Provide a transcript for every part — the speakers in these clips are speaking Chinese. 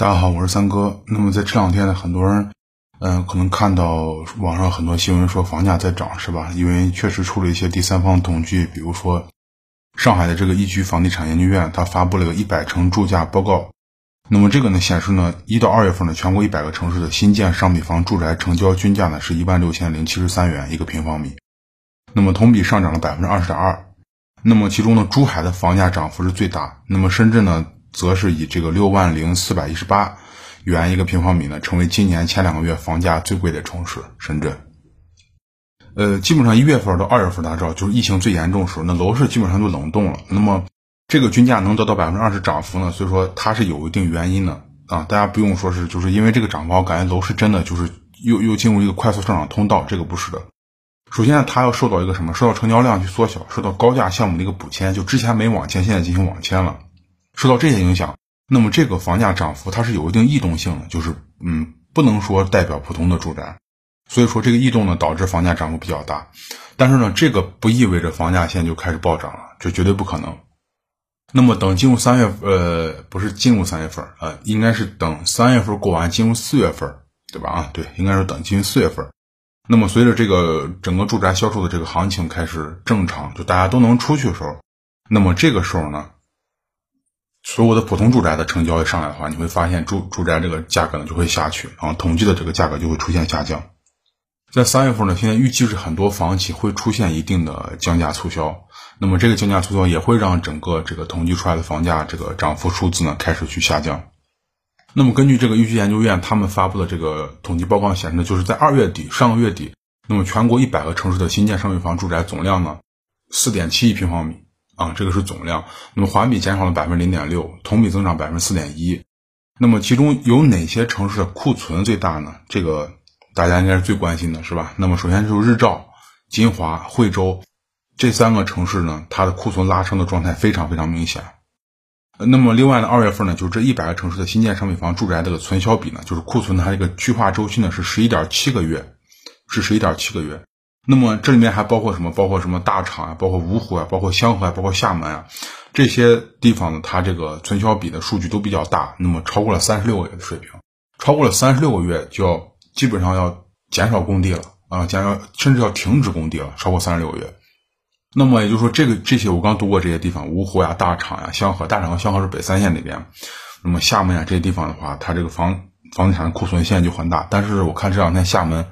大家好，我是三哥。那么在这两天呢，很多人，嗯，可能看到网上很多新闻说房价在涨，是吧？因为确实出了一些第三方统计，比如说上海的这个易居房地产研究院，它发布了个一百城住价报告。那么这个呢显示呢，一到二月份呢，全国一百个城市的新建商品房住宅成交均价呢是一万六千零七十三元一个平方米，那么同比上涨了百分之二十点二。那么其中呢，珠海的房价涨幅是最大，那么深圳呢？则是以这个六万零四百一十八元一个平方米呢，成为今年前两个月房价最贵的城市。深圳，呃，基本上一月份到二月份，大家知道就是疫情最严重时候，那楼市基本上都冷冻了。那么这个均价能得到百分之二十涨幅呢，所以说它是有一定原因的啊。大家不用说是就是因为这个涨幅，我感觉楼市真的就是又又进入一个快速上涨通道，这个不是的。首先呢，它要受到一个什么？受到成交量去缩小，受到高价项目的一个补签，就之前没网签，现在进行网签了。受到这些影响，那么这个房价涨幅它是有一定异动性的，就是嗯，不能说代表普通的住宅，所以说这个异动呢导致房价涨幅比较大，但是呢这个不意味着房价现在就开始暴涨了，这绝对不可能。那么等进入三月呃不是进入三月份呃应该是等三月份过完进入四月份对吧啊对应该是等进入四月份，那么随着这个整个住宅销售的这个行情开始正常，就大家都能出去的时候，那么这个时候呢。所有的普通住宅的成交一上来的话，你会发现住住宅这个价格呢就会下去，然后统计的这个价格就会出现下降。在三月份呢，现在预计是很多房企会出现一定的降价促销，那么这个降价促销也会让整个这个统计出来的房价这个涨幅数字呢开始去下降。那么根据这个预居研究院他们发布的这个统计报告显示呢，就是在二月底上个月底，那么全国一百个城市的新建商品房住宅总量呢四点七亿平方米。啊，这个是总量，那么环比减少了百分之零点六，同比增长百分之四点一。那么其中有哪些城市的库存最大呢？这个大家应该是最关心的，是吧？那么首先就是日照、金华、惠州这三个城市呢，它的库存拉升的状态非常非常明显。那么另外呢，二月份呢，就是这一百个城市的新建商品房住宅这个存销比呢，就是库存它这个去化周期呢是十一点七个月，是十一点七个月。那么这里面还包括什么？包括什么大厂啊，包括芜湖啊，包括香河啊，包括厦门啊，这些地方呢，它这个存销比的数据都比较大。那么超过了三十六个月的水平，超过了三十六个月就要基本上要减少工地了啊，减少甚至要停止工地了。超过三十六个月，那么也就是说，这个这些我刚读过这些地方，芜湖呀、大厂呀、香河，大厂和香河是北三县那边。那么厦门呀这些地方的话，它这个房房地产的库存现在就很大。但是我看这两天厦门。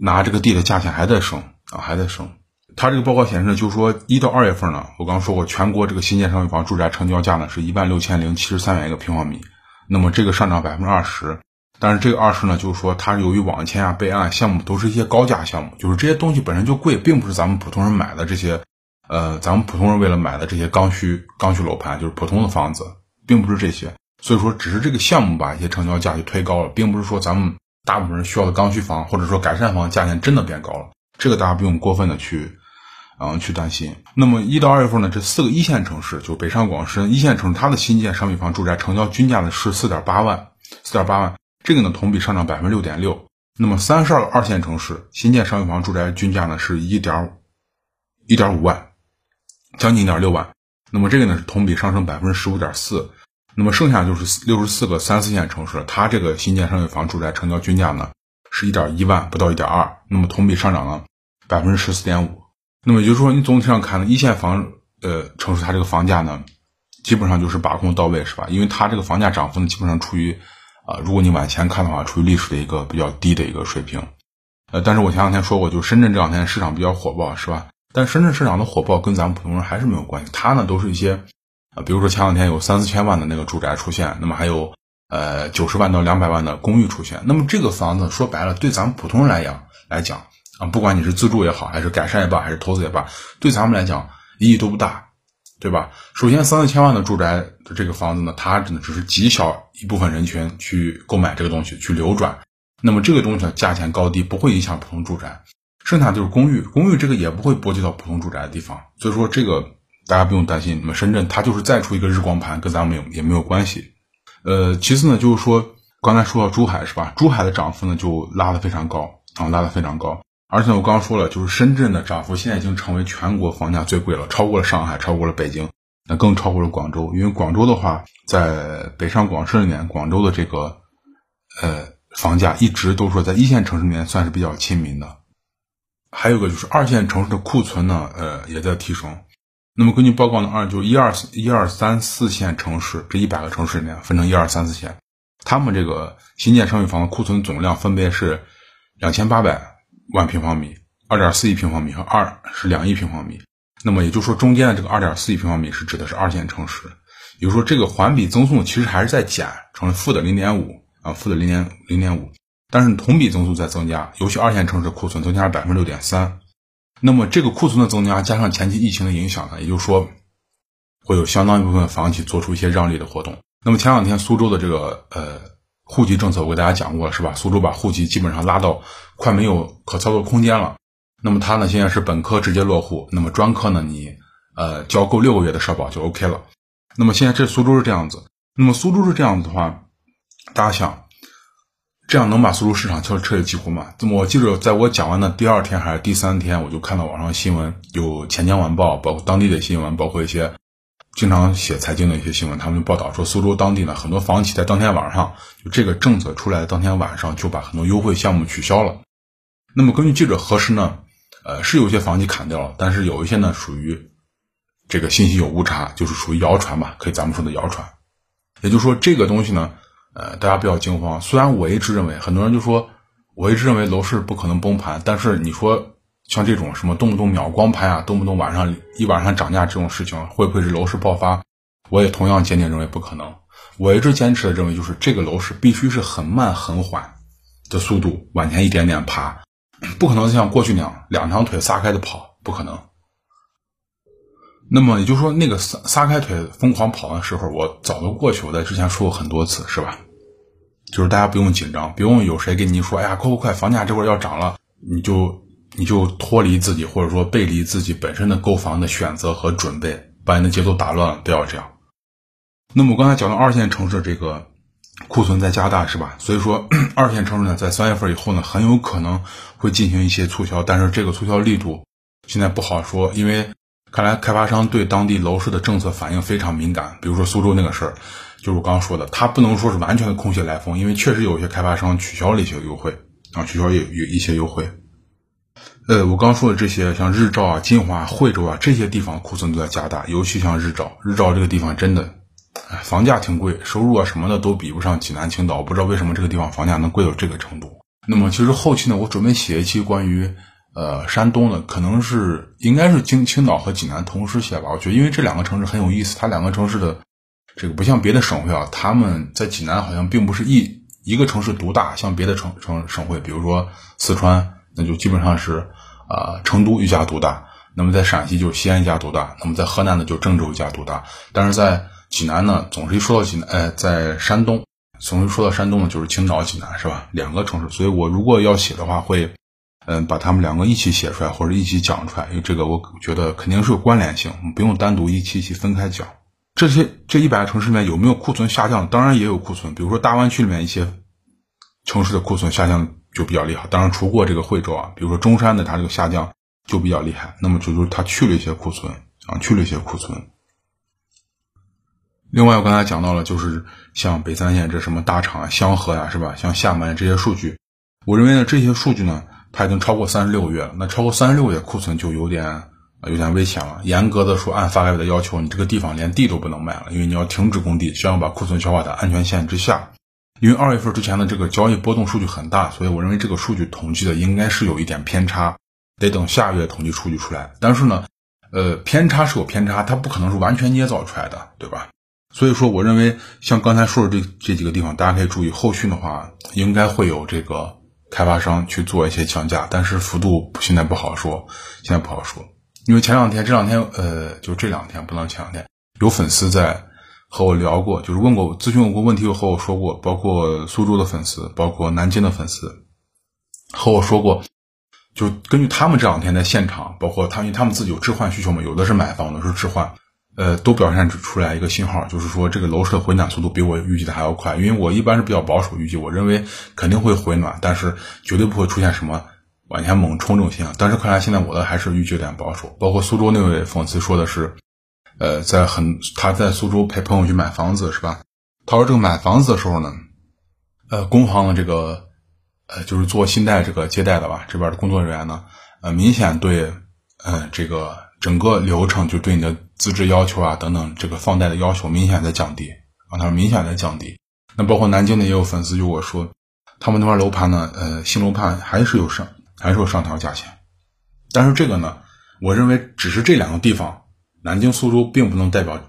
拿这个地的价钱还在升啊，还在升。他这个报告显示，就是说一到二月份呢，我刚说过，全国这个新建商品房住宅成交价呢是一万六千零七十三元一个平方米，那么这个上涨百分之二十。但是这个二十呢，就是说它由于网签啊、备案项目都是一些高价项目，就是这些东西本身就贵，并不是咱们普通人买的这些，呃，咱们普通人为了买的这些刚需刚需楼盘，就是普通的房子，并不是这些。所以说，只是这个项目把一些成交价就推高了，并不是说咱们。大部分人需要的刚需房或者说改善房价钱真的变高了，这个大家不用过分的去，嗯，去担心。那么一到二月份呢，这四个一线城市，就北上广深一线城市，它的新建商品房住宅成交均价呢是四点八万，四点八万，这个呢同比上涨百分之六点六。那么三十二个二线城市新建商品房住宅均价呢是一点一点五万，将近一点六万。那么这个呢是同比上升百分之十五点四。那么剩下就是六十四个三四线城市，它这个新建商品房住宅成交均价呢是一点一万，不到一点二，那么同比上涨了百分之十四点五。那么也就是说，你总体上看呢，一线房呃城市它这个房价呢，基本上就是把控到位，是吧？因为它这个房价涨幅呢，基本上处于啊，如果你往前看的话，处于历史的一个比较低的一个水平。呃，但是我前两天说过，就深圳这两天市场比较火爆，是吧？但深圳市场的火爆跟咱们普通人还是没有关系，它呢都是一些。啊，比如说前两天有三四千万的那个住宅出现，那么还有呃九十万到两百万的公寓出现，那么这个房子说白了，对咱们普通人来讲来讲啊，不管你是自住也好，还是改善也罢，还是投资也罢，对咱们来讲意义都不大，对吧？首先三四千万的住宅的这个房子呢，它真的只是极小一部分人群去购买这个东西去流转，那么这个东西的价钱高低不会影响普通住宅，剩下就是公寓，公寓这个也不会波及到普通住宅的地方，所以说这个。大家不用担心，你们深圳它就是再出一个日光盘，跟咱们有也没有关系。呃，其次呢，就是说刚才说到珠海是吧？珠海的涨幅呢就拉得非常高啊，拉得非常高。而且我刚刚说了，就是深圳的涨幅现在已经成为全国房价最贵了，超过了上海，超过了北京。那更超过了广州。因为广州的话，在北上广深里面，广州的这个呃房价一直都说在一线城市里面算是比较亲民的。还有个就是二线城市的库存呢，呃也在提升。那么根据报告呢，二就一二一二三四线城市这一百个城市里面分成一二三四线，他们这个新建商品房的库存总量分别是两千八百万平方米。二点四亿平方米和二是两亿平方米，那么也就是说中间的这个二点四亿平方米是指的是二线城市，也就是说这个环比增速其实还是在减，成了负的零点五啊，负的零点零点五，但是同比增速在增加，尤其二线城市库存增加了百分之六点三，那么这个库存的增加加上前期疫情的影响呢，也就是说会有相当一部分房企做出一些让利的活动。那么前两天苏州的这个呃户籍政策我给大家讲过了是吧？苏州把户籍基本上拉到快没有可操作空间了。那么他呢，现在是本科直接落户，那么专科呢，你呃交够六个月的社保就 OK 了。那么现在这苏州是这样子，那么苏州是这样子的话，大家想，这样能把苏州市场彻彻底激活吗？那么我记得在我讲完的第二天还是第三天，我就看到网上新闻，有钱江晚报，包括当地的新闻，包括一些经常写财经的一些新闻，他们就报道说苏州当地呢很多房企在当天晚上，就这个政策出来的当天晚上就把很多优惠项目取消了。那么根据记者核实呢？呃，是有些房企砍掉了，但是有一些呢属于这个信息有误差，就是属于谣传吧，可以咱们说的谣传。也就是说，这个东西呢，呃，大家不要惊慌。虽然我一直认为，很多人就说我一直认为楼市不可能崩盘，但是你说像这种什么动不动秒光盘啊，动不动晚上一晚上涨价这种事情，会不会是楼市爆发？我也同样坚定认为不可能。我一直坚持的认为，就是这个楼市必须是很慢很缓的速度往前一点点爬。不可能像过去那样两条腿撒开的跑，不可能。那么也就是说，那个撒撒开腿疯狂跑的时候，我早就过去。我在之前说过很多次，是吧？就是大家不用紧张，不用有谁跟你说：“哎呀，快快快，房价这会儿要涨了。”你就你就脱离自己，或者说背离自己本身的购房的选择和准备，把你的节奏打乱了，不要这样。那么我刚才讲到二线城市这个。库存在加大是吧？所以说 二线城市呢，在三月份以后呢，很有可能会进行一些促销，但是这个促销力度现在不好说，因为看来开发商对当地楼市的政策反应非常敏感。比如说苏州那个事儿，就是我刚刚说的，它不能说是完全的空穴来风，因为确实有些开发商取消了一些优惠啊，取消有有一些优惠。呃，我刚说的这些，像日照啊、金华、惠州啊这些地方库存都在加大，尤其像日照，日照这个地方真的。房价挺贵，收入啊什么的都比不上济南、青岛。我不知道为什么这个地方房价能贵到这个程度。那么其实后期呢，我准备写一期关于呃山东的，可能是应该是青青岛和济南同时写吧。我觉得因为这两个城市很有意思，它两个城市的这个不像别的省会啊，他们在济南好像并不是一一个城市独大，像别的城城省会，比如说四川，那就基本上是啊成都一家独大。那么在陕西就是西安一家独大，那么在河南呢就郑州一家独大，但是在济南呢，总是一说到济南，哎，在山东，总是说到山东呢，就是青岛、济南，是吧？两个城市，所以我如果要写的话，会，嗯，把他们两个一起写出来，或者一起讲出来，因为这个我觉得肯定是有关联性，不用单独一期一期分开讲。这些这一百个城市里面有没有库存下降？当然也有库存，比如说大湾区里面一些城市的库存下降就比较厉害。当然，除过这个惠州啊，比如说中山的，它这个下降就比较厉害。那么就是它去了一些库存啊，去了一些库存。另外，我刚才讲到了，就是像北三线这什么大厂啊、香河呀，是吧？像厦门这些数据，我认为呢，这些数据呢，它已经超过三十六个月了。那超过三十六个月库存就有点有点危险了。严格的说，按发改委的要求，你这个地方连地都不能卖了，因为你要停止供地，需要把库存消化在安全线之下。因为二月份之前的这个交易波动数据很大，所以我认为这个数据统计的应该是有一点偏差，得等下月统计数据出来。但是呢，呃，偏差是有偏差，它不可能是完全捏造出来的，对吧？所以说，我认为像刚才说的这这几个地方，大家可以注意，后续的话应该会有这个开发商去做一些降价，但是幅度现在不好说，现在不好说，因为前两天这两天，呃，就这两天不能前两天，有粉丝在和我聊过，就是问过咨询过问题，又和我说过，包括苏州的粉丝，包括南京的粉丝和我说过，就根据他们这两天在现场，包括他因为他们自己有置换需求嘛，有的是买房，有的是置换。呃，都表现出来一个信号，就是说这个楼市的回暖速度比我预计的还要快。因为我一般是比较保守预计，我认为肯定会回暖，但是绝对不会出现什么往前猛冲这种现象。但是看来现在我的还是预计有点保守。包括苏州那位粉丝说的是，呃，在很他在苏州陪朋友去买房子是吧？他说这个买房子的时候呢，呃，工行的这个呃就是做信贷这个接待的吧，这边的工作人员呢，呃，明显对呃这个整个流程就对你的资质要求啊等等这个放贷的要求明显在降低啊，他说明显在降低。那包括南京的也有粉丝就我说，他们那边楼盘呢，呃，新楼盘还是有上还是有上调价钱，但是这个呢，我认为只是这两个地方，南京、苏州并不能代表。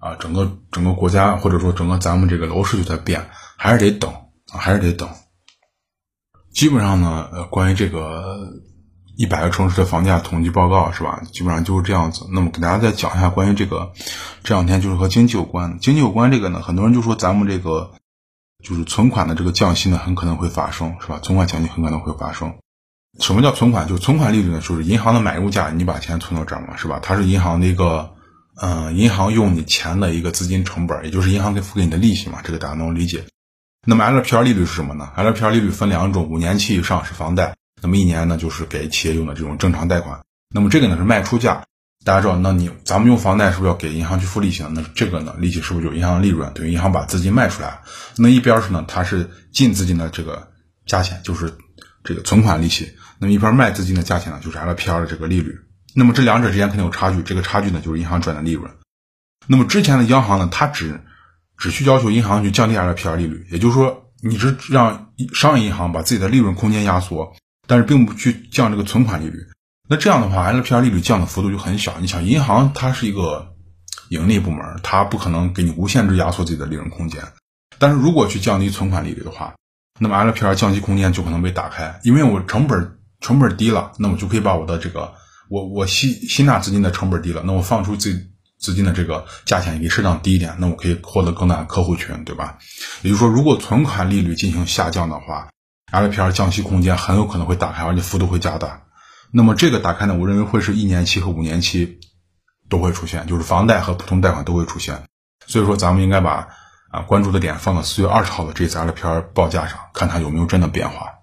啊，整个整个国家或者说整个咱们这个楼市就在变，还是得等啊，还是得等。基本上呢，呃，关于这个一百个城市的房价统计报告是吧？基本上就是这样子。那么给大家再讲一下关于这个这两天就是和经济有关，经济有关这个呢，很多人就说咱们这个就是存款的这个降息呢，很可能会发生是吧？存款降息很可能会发生。什么叫存款？就是存款利率呢，就是银行的买入价，你把钱存到这儿嘛，是吧？它是银行的一个。嗯，银行用你钱的一个资金成本，也就是银行给付给你的利息嘛，这个大家能理解。那么 LPR 利率是什么呢？LPR 利率分两种，五年期以上是房贷，那么一年呢就是给企业用的这种正常贷款。那么这个呢是卖出价，大家知道，那你咱们用房贷是不是要给银行去付利息呢？那这个呢利息是不是就银行利润？等于银行把资金卖出来。那一边是呢，它是进资金的这个价钱，就是这个存款利息。那么一边卖资金的价钱呢，就是 LPR 的这个利率。那么这两者之间肯定有差距，这个差距呢就是银行赚的利润。那么之前的央行呢，它只只需要求银行去降低 LPR 利率，也就是说，你是让商业银行把自己的利润空间压缩，但是并不去降这个存款利率。那这样的话，LPR 利率降的幅度就很小。你想，银行它是一个盈利部门，它不可能给你无限制压缩自己的利润空间。但是如果去降低存款利率的话，那么 LPR 降息空间就可能被打开，因为我成本成本低了，那么就可以把我的这个。我我吸吸纳资金的成本低了，那我放出自己资金的这个价钱也可以适当低一点，那我可以获得更大的客户群，对吧？也就是说，如果存款利率进行下降的话，LPR 降息空间很有可能会打开，而且幅度会加大。那么这个打开呢，我认为会是一年期和五年期都会出现，就是房贷和普通贷款都会出现。所以说，咱们应该把啊关注的点放到四月二十号的这次 LPR 报价上，看它有没有真的变化。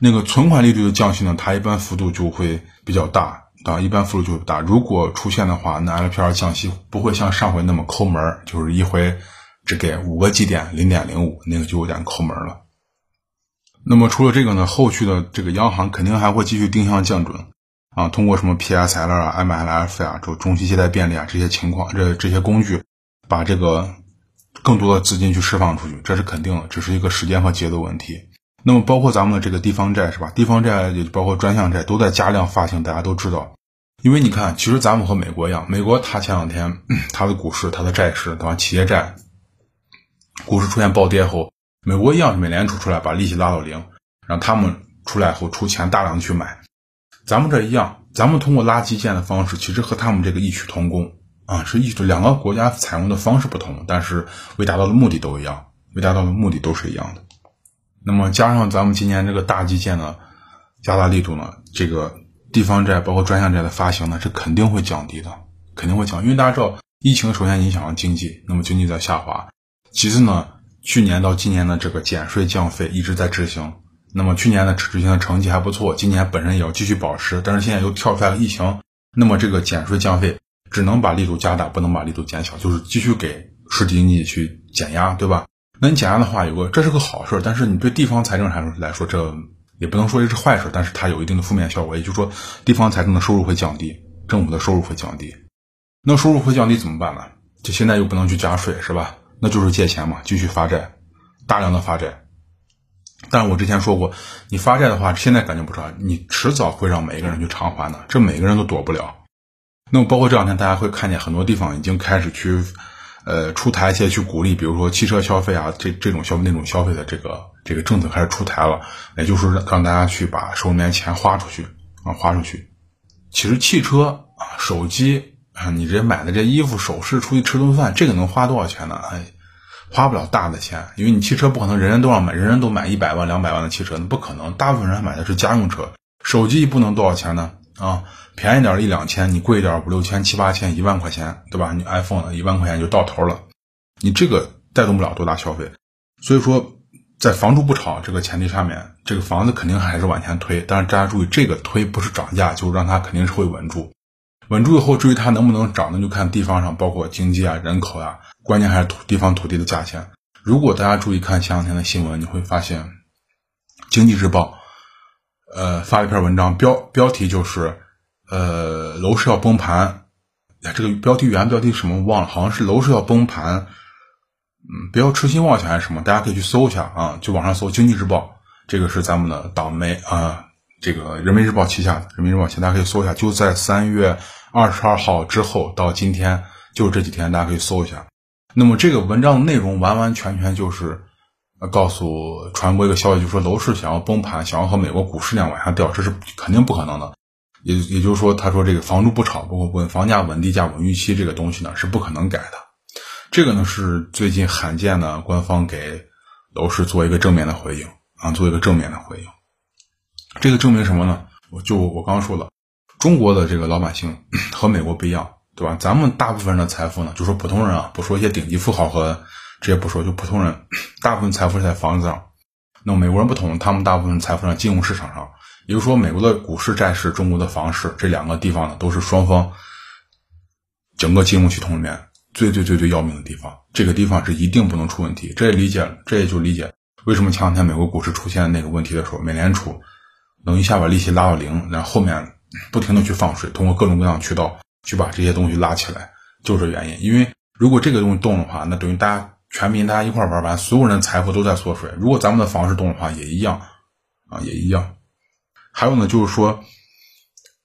那个存款利率的降息呢，它一般幅度就会比较大，啊，一般幅度就会大。如果出现的话，那 LPR 降息不会像上回那么抠门，就是一回只给五个基点，零点零五，那个就有点抠门了。那么除了这个呢，后续的这个央行肯定还会继续定向降准，啊，通过什么 PSL 啊、MLF 啊、这中期借贷便利啊这些情况，这这些工具，把这个更多的资金去释放出去，这是肯定的，只是一个时间和节奏问题。那么包括咱们的这个地方债是吧？地方债也包括专项债都在加量发行，大家都知道。因为你看，其实咱们和美国一样，美国它前两天 它的股市、它的债市，对吧？企业债股市出现暴跌后，美国一样美联储出来把利息拉到零，让他们出来后出钱大量去买。咱们这一样，咱们通过拉基建的方式，其实和他们这个异曲同工啊，是异两个国家采用的方式不同，但是为达到的目的都一样，为达到的目的都是一样的。那么加上咱们今年这个大基建呢，加大力度呢，这个地方债包括专项债的发行呢，是肯定会降低的，肯定会降，因为大家知道，疫情首先影响了经济，那么经济在下滑。其次呢，去年到今年的这个减税降费一直在执行，那么去年的执行的成绩还不错，今年本身也要继续保持，但是现在又跳出来了疫情，那么这个减税降费只能把力度加大，不能把力度减小，就是继续给实体经济去减压，对吧？那你减压的话，有个这是个好事，但是你对地方财政来说来说，这也不能说这是坏事，但是它有一定的负面效果，也就是说，地方财政的收入会降低，政府的收入会降低。那收入会降低怎么办呢？就现在又不能去加税，是吧？那就是借钱嘛，继续发债，大量的发债。但我之前说过，你发债的话，现在感觉不出来，你迟早会让每一个人去偿还的，这每个人都躲不了。那么包括这两天，大家会看见很多地方已经开始去。呃，出台一些去鼓励，比如说汽车消费啊，这这种消费那种消费的这个这个政策开始出台了，也就是让让大家去把手里面钱花出去啊，花出去。其实汽车啊、手机啊，你这买的这衣服、首饰，出去吃顿饭，这个能花多少钱呢？哎，花不了大的钱，因为你汽车不可能人人都要买，人人都买一百万、两百万的汽车，那不可能。大部分人买的是家用车，手机不能多少钱呢？啊。便宜点一两千，你贵一点五六千、七八千、一万块钱，对吧？你 iPhone 一万块钱就到头了，你这个带动不了多大消费。所以说，在房住不炒这个前提下面，这个房子肯定还是往前推。但是大家注意，这个推不是涨价，就让它肯定是会稳住。稳住以后，至于它能不能涨，那就看地方上包括经济啊、人口啊，关键还是土地方土地的价钱。如果大家注意看前两天的新闻，你会发现，《经济日报》呃发了一篇文章，标标题就是呃楼市要崩盘。这个标题原标题什么忘了，好像是楼市要崩盘。嗯，不要痴心妄想还是什么？大家可以去搜一下啊，就网上搜《经济日报》，这个是咱们的党媒啊，这个人民日报旗下，人民日报旗下，大家可以搜一下，就在三月二十二号之后到今天，就这几天，大家可以搜一下。那么这个文章的内容完完全全就是告诉传播一个消息，就说楼市想要崩盘，想要和美国股市那样往下掉，这是肯定不可能的。也也就是说，他说这个房住不炒，包括稳房价、稳地价、稳预期这个东西呢，是不可能改的。这个呢是最近罕见的官方给楼市做一个正面的回应啊，做一个正面的回应。这个证明什么呢？我就我刚说了，中国的这个老百姓 和美国不一样，对吧？咱们大部分人的财富呢，就说普通人啊，不说一些顶级富豪和这些不说，就普通人，大部分财富是在房子上。那美国人不同，他们大部分财富在金融市场上。也就是说，美国的股市、债市，中国的房市，这两个地方呢，都是双方整个金融系统里面最最最最要命的地方。这个地方是一定不能出问题。这也理解，这也就理解为什么前两天美国股市出现那个问题的时候，美联储能一下把利息拉到零，然后后面不停的去放水，通过各种各样渠道去把这些东西拉起来，就是原因。因为如果这个东西动的话，那等于大家全民大家一块玩完，所有人财富都在缩水。如果咱们的房市动的话，也一样啊，也一样。还有呢，就是说，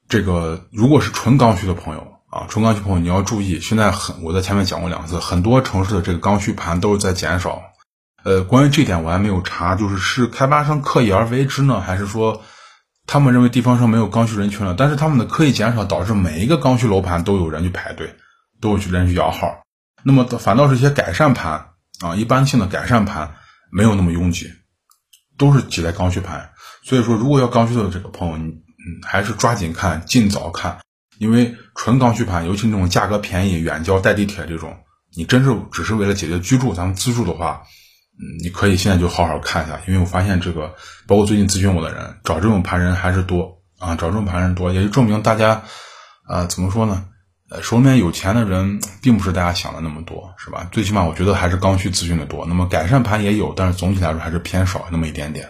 这个如果是纯刚需的朋友啊，纯刚需朋友你要注意，现在很我在前面讲过两次，很多城市的这个刚需盘都是在减少。呃，关于这点我还没有查，就是是开发商刻意而为之呢，还是说他们认为地方上没有刚需人群了？但是他们的刻意减少导致每一个刚需楼盘都有人去排队，都有去人去摇号。那么反倒是一些改善盘啊，一般性的改善盘没有那么拥挤，都是挤在刚需盘。所以说，如果要刚需的这个朋友，你嗯还是抓紧看，尽早看，因为纯刚需盘，尤其那种价格便宜、远郊带地铁这种，你真是只是为了解决居住，咱们自住的话，嗯，你可以现在就好好看一下，因为我发现这个，包括最近咨询我的人，找这种盘人还是多啊，找这种盘人多，也就证明大家，啊，怎么说呢？呃，手里面有钱的人，并不是大家想的那么多，是吧？最起码我觉得还是刚需咨询的多，那么改善盘也有，但是总体来说还是偏少那么一点点。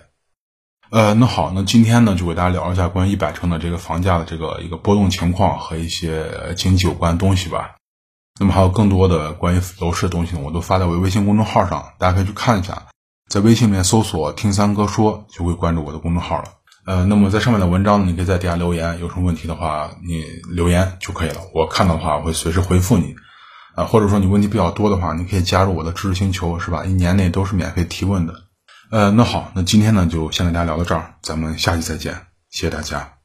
呃，那好，那今天呢，就给大家聊一下关于一百城的这个房价的这个一个波动情况和一些经济有关东西吧。那么还有更多的关于楼市的东西呢，我都发在我微信公众号上，大家可以去看一下。在微信里面搜索“听三哥说”，就会关注我的公众号了。呃，那么在上面的文章呢，你可以在底下留言，有什么问题的话，你留言就可以了。我看到的话，我会随时回复你。啊，或者说你问题比较多的话，你可以加入我的知识星球，是吧？一年内都是免费提问的。呃，那好，那今天呢就先跟大家聊到这儿，咱们下期再见，谢谢大家。